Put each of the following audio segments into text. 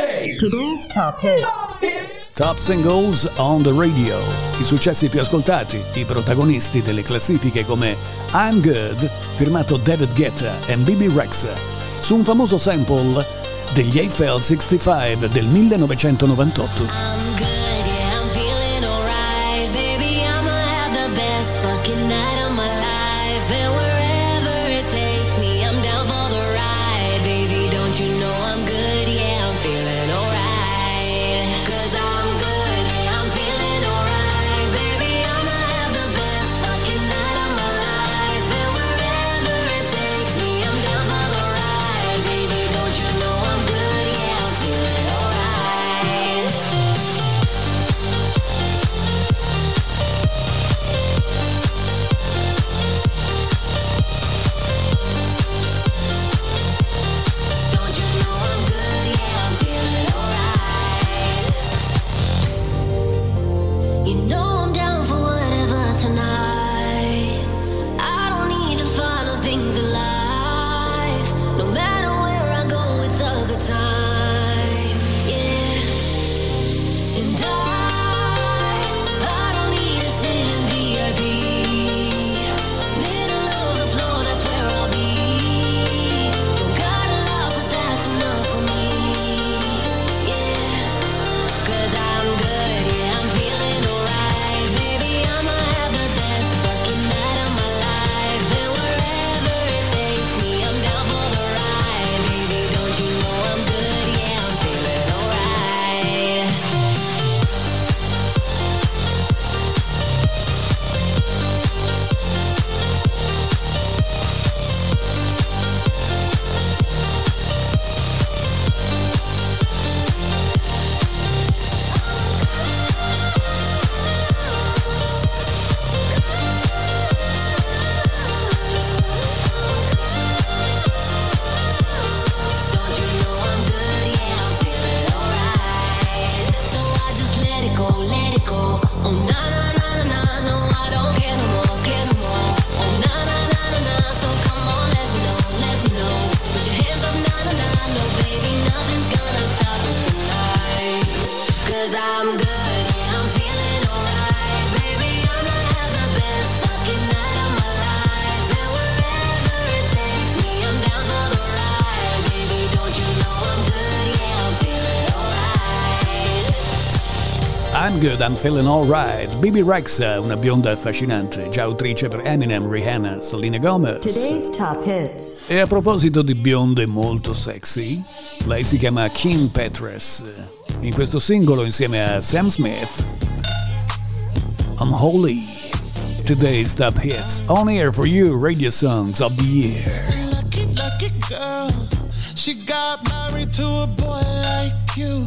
Today's top hits. Top singles on the radio. I successi più ascoltati, i protagonisti delle classifiche come I'm Good, firmato David Guetta e BB Rex, su un famoso sample degli Eiffel 65 del 1998. Good, I'm Feeling Alright. Bibi Rex, una bionda affascinante, già autrice per Eminem, Rihanna, Selena Gomez. Today's top hits. E a proposito di bionde molto sexy, lei si chiama Kim Petras. In questo singolo insieme a Sam Smith. Unholy. Today's top hits. On air for you, radio songs of the year. Lucky, lucky girl. She got married to a boy like you.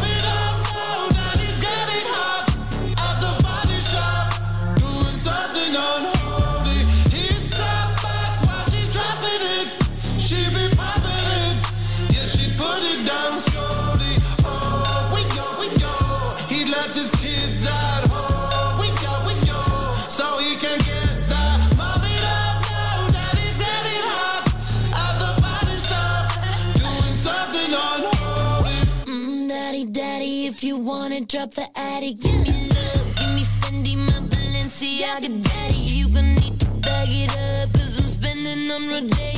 Mommy, wanna drop the attic. Give me love, give me Fendi, my Balenciaga daddy. You gonna need to bag it up, cause I'm spending on Rodeo.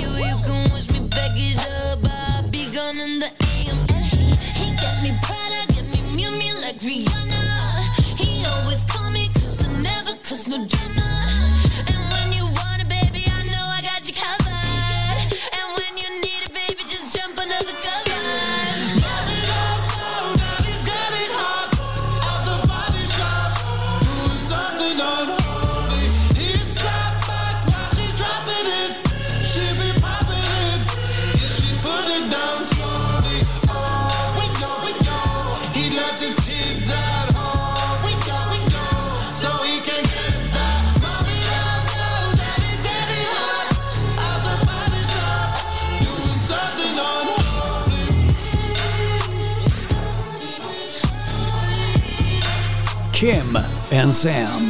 And Sam.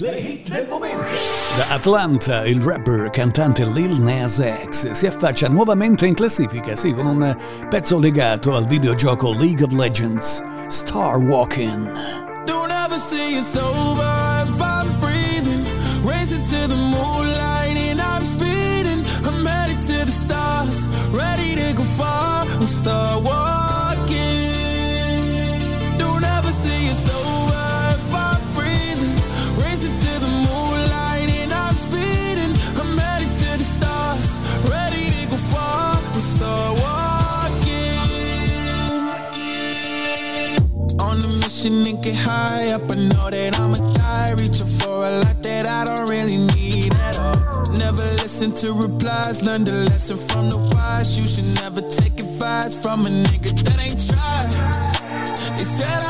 Le hit del momento. Da Atlanta, il rapper cantante Lil Nas X si affaccia nuovamente in classifica, sì, con un pezzo legato al videogioco League of Legends, Star Walking. Don't ever see it's over if I'm breathing. Racing to the moonlight and I'm speeding. I'm headed to the stars, ready to go far. I'm star walking. Pushing and get high up. I know that I'ma die, reaching for a lot that I don't really need at all. Never listen to replies, learn the lesson from the wise. You should never take advice from a nigga that ain't tried. They said I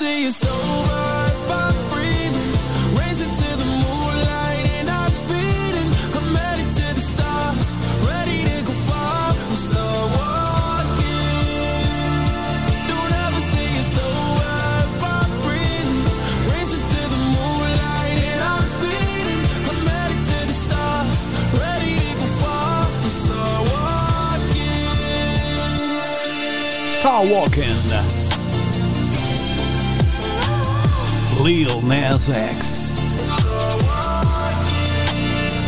say it's over if I'm breathing. Racing to the moonlight and I'm speeding. I'm headed to the stars, ready to go far. I'm start walking. Don't ever say it's over if I'm breathing. Racing to the moonlight and I'm speeding. I'm headed to the stars, ready to go far. I'm start walking. Star walking. Lil Nas X.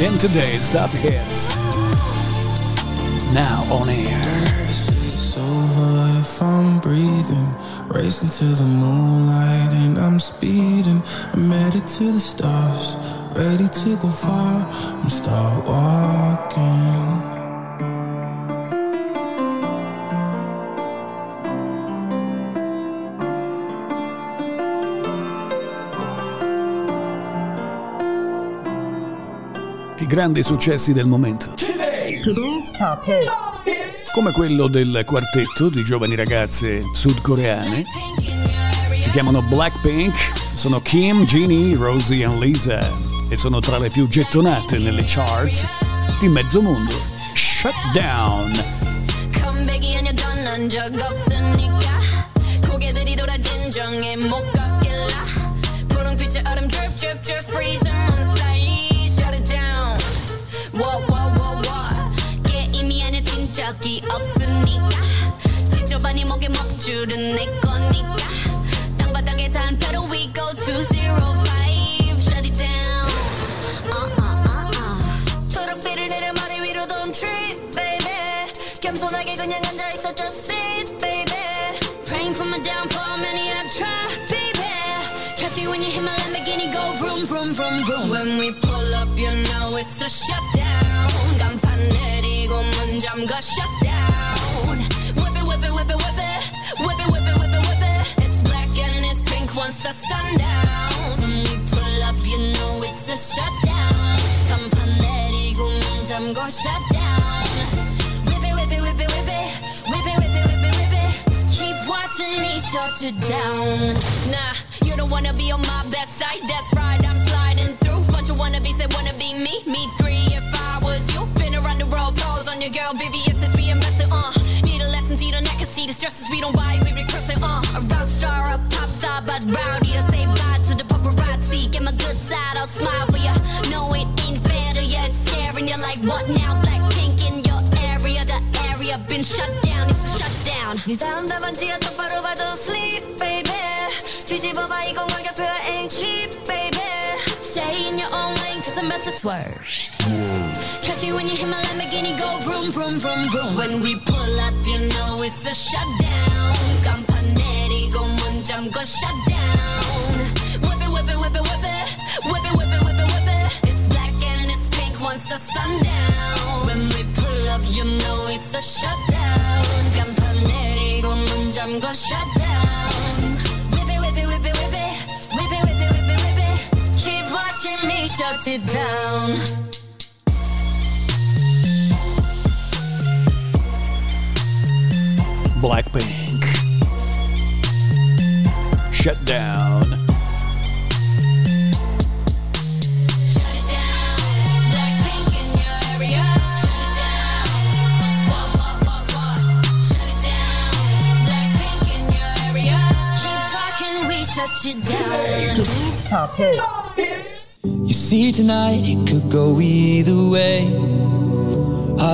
In today's top hits. Now on air. It's over if I'm breathing. Racing to the moonlight and I'm speeding. I'm headed to the stars. Ready to go far. I'm start walking. grandi successi del momento. Today's top hits. Come quello del quartetto di giovani ragazze sudcoreane. Si chiamano Blackpink, sono Kim, Jeannie, Rosie e Lisa e sono tra le più gettonate nelle charts di mezzo mondo. Shut down. 고개들이 돌아 진정해 못 걷 trip, baby. 겸손하게 그냥 앉아 있어, just sit, baby. Praying for my downfall, many have tried, baby. Catch me when you hit my Lamborghini, go vroom vroom vroom vroom. When we pull up, you know it's a shutdown. 간판 내리고 문 잠가 shutdown. Whip it, whip it, whip it, whip it, whip it, whip it, whip it, whip it. It's black and it's pink once the. When we pull up, you know it's a shutdown. 간판 내리고 문 잠가 shutdown. got you down. Nah, you don't wanna be on my best side. That's right, I'm sliding through. Bunch of wannabes say, wanna be me. Me three if I was you. Been around the world, calls on your girl, Vivian since be invested. Uh, need a lesson, see the neck and see the stresses we don't buy, we be it. Uh, a rock star, a pop star, but rowdy. I say bye to the paparazzi. Get my good side, I'll smile for ya. No, it ain't fair to ya. It's scaring you like what now? Black pink in your area, the area been shut down. It's a shutdown. 네 다음 뒤집어봐 이건 가격표 ain't cheap baby Stay in your own lane cause I'm about to swerve Catch me when you hit my Lamborghini go vroom vroom vroom vroom When we pull up you know it's a shutdown 간판 내리고 문 잠궈 shutdown Whip it whip it whip it whip it Whip it whip it whip it whip it It's black and it's pink once the sun down Shut down. Shut down. Blackpink in your area. Shut down. What what what what? Shut down. Blackpink in your area. Keep talking, we shut you down. Today's top hits. You see, tonight it could go either way.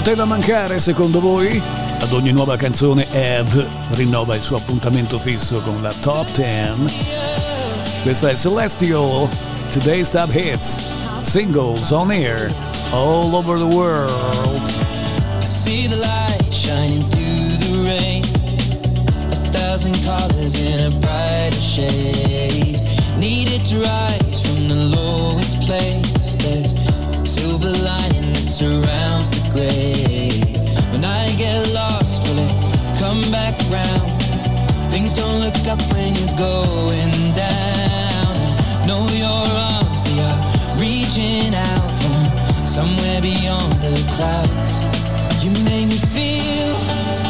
Poteva mancare secondo voi? Ad ogni nuova canzone Ed rinnova il suo appuntamento fisso con la Top 10. Questa è Celestial, Today's Top Hits, singles on air all over the world. I see the light shining through the rain. A thousand colors in a brighter shade. Needed to rise from the lowest place. There's that surrounds the. When I get lost, will it come back round? Things don't look up when you're going down. I know your arms, they are reaching out from somewhere beyond the clouds. You make me feel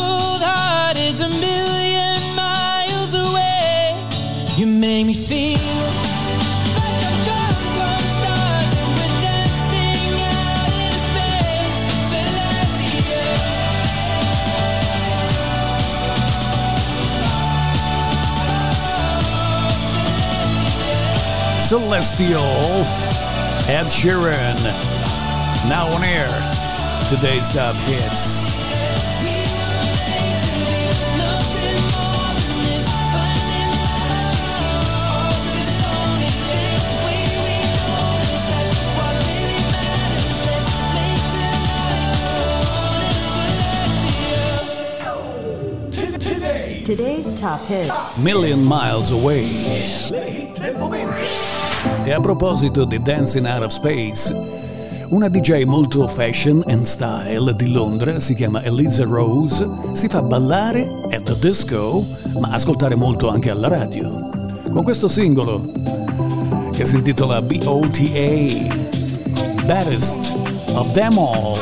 Celestial, Ed Sheeran. Now on air, today's top hits. Today's top hits. Million Miles Away. E a proposito di Dancing Out of Space, una DJ molto fashion and style di Londra, si chiama Eliza Rose, si fa ballare at the disco, ma ascoltare molto anche alla radio. Con questo singolo che si intitola BOTA, Baddest of Them All.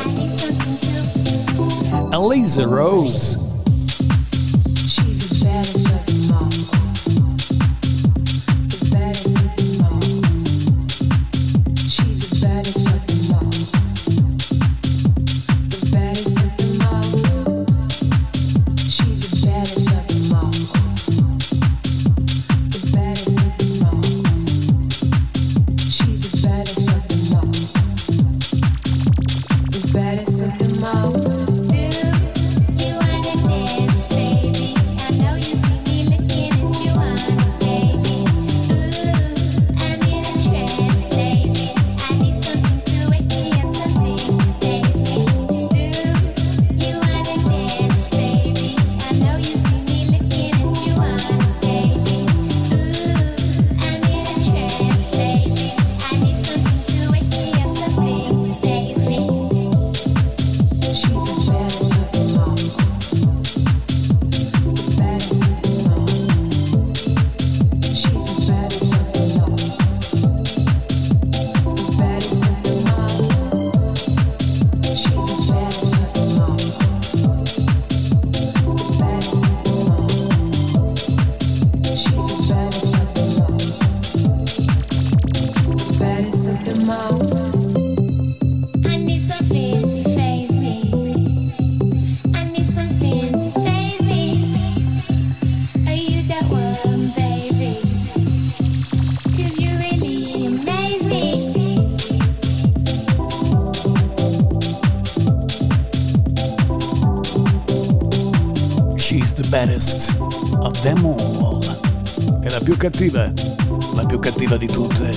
Elisa Rose. Baddest of them all. È la più cattiva, la più cattiva di tutte.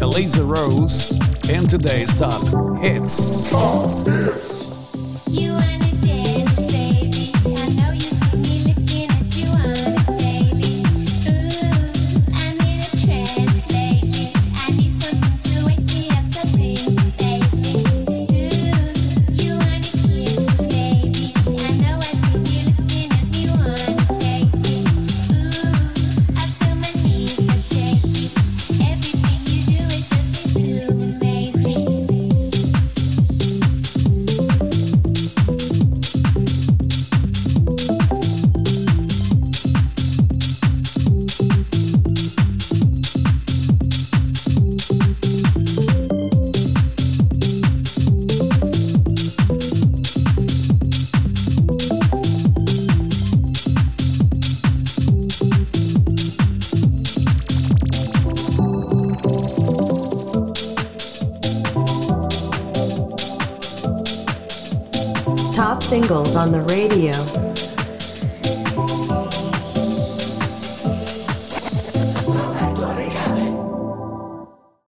Eliza Rose in today's top hits. Top hits. On the radio.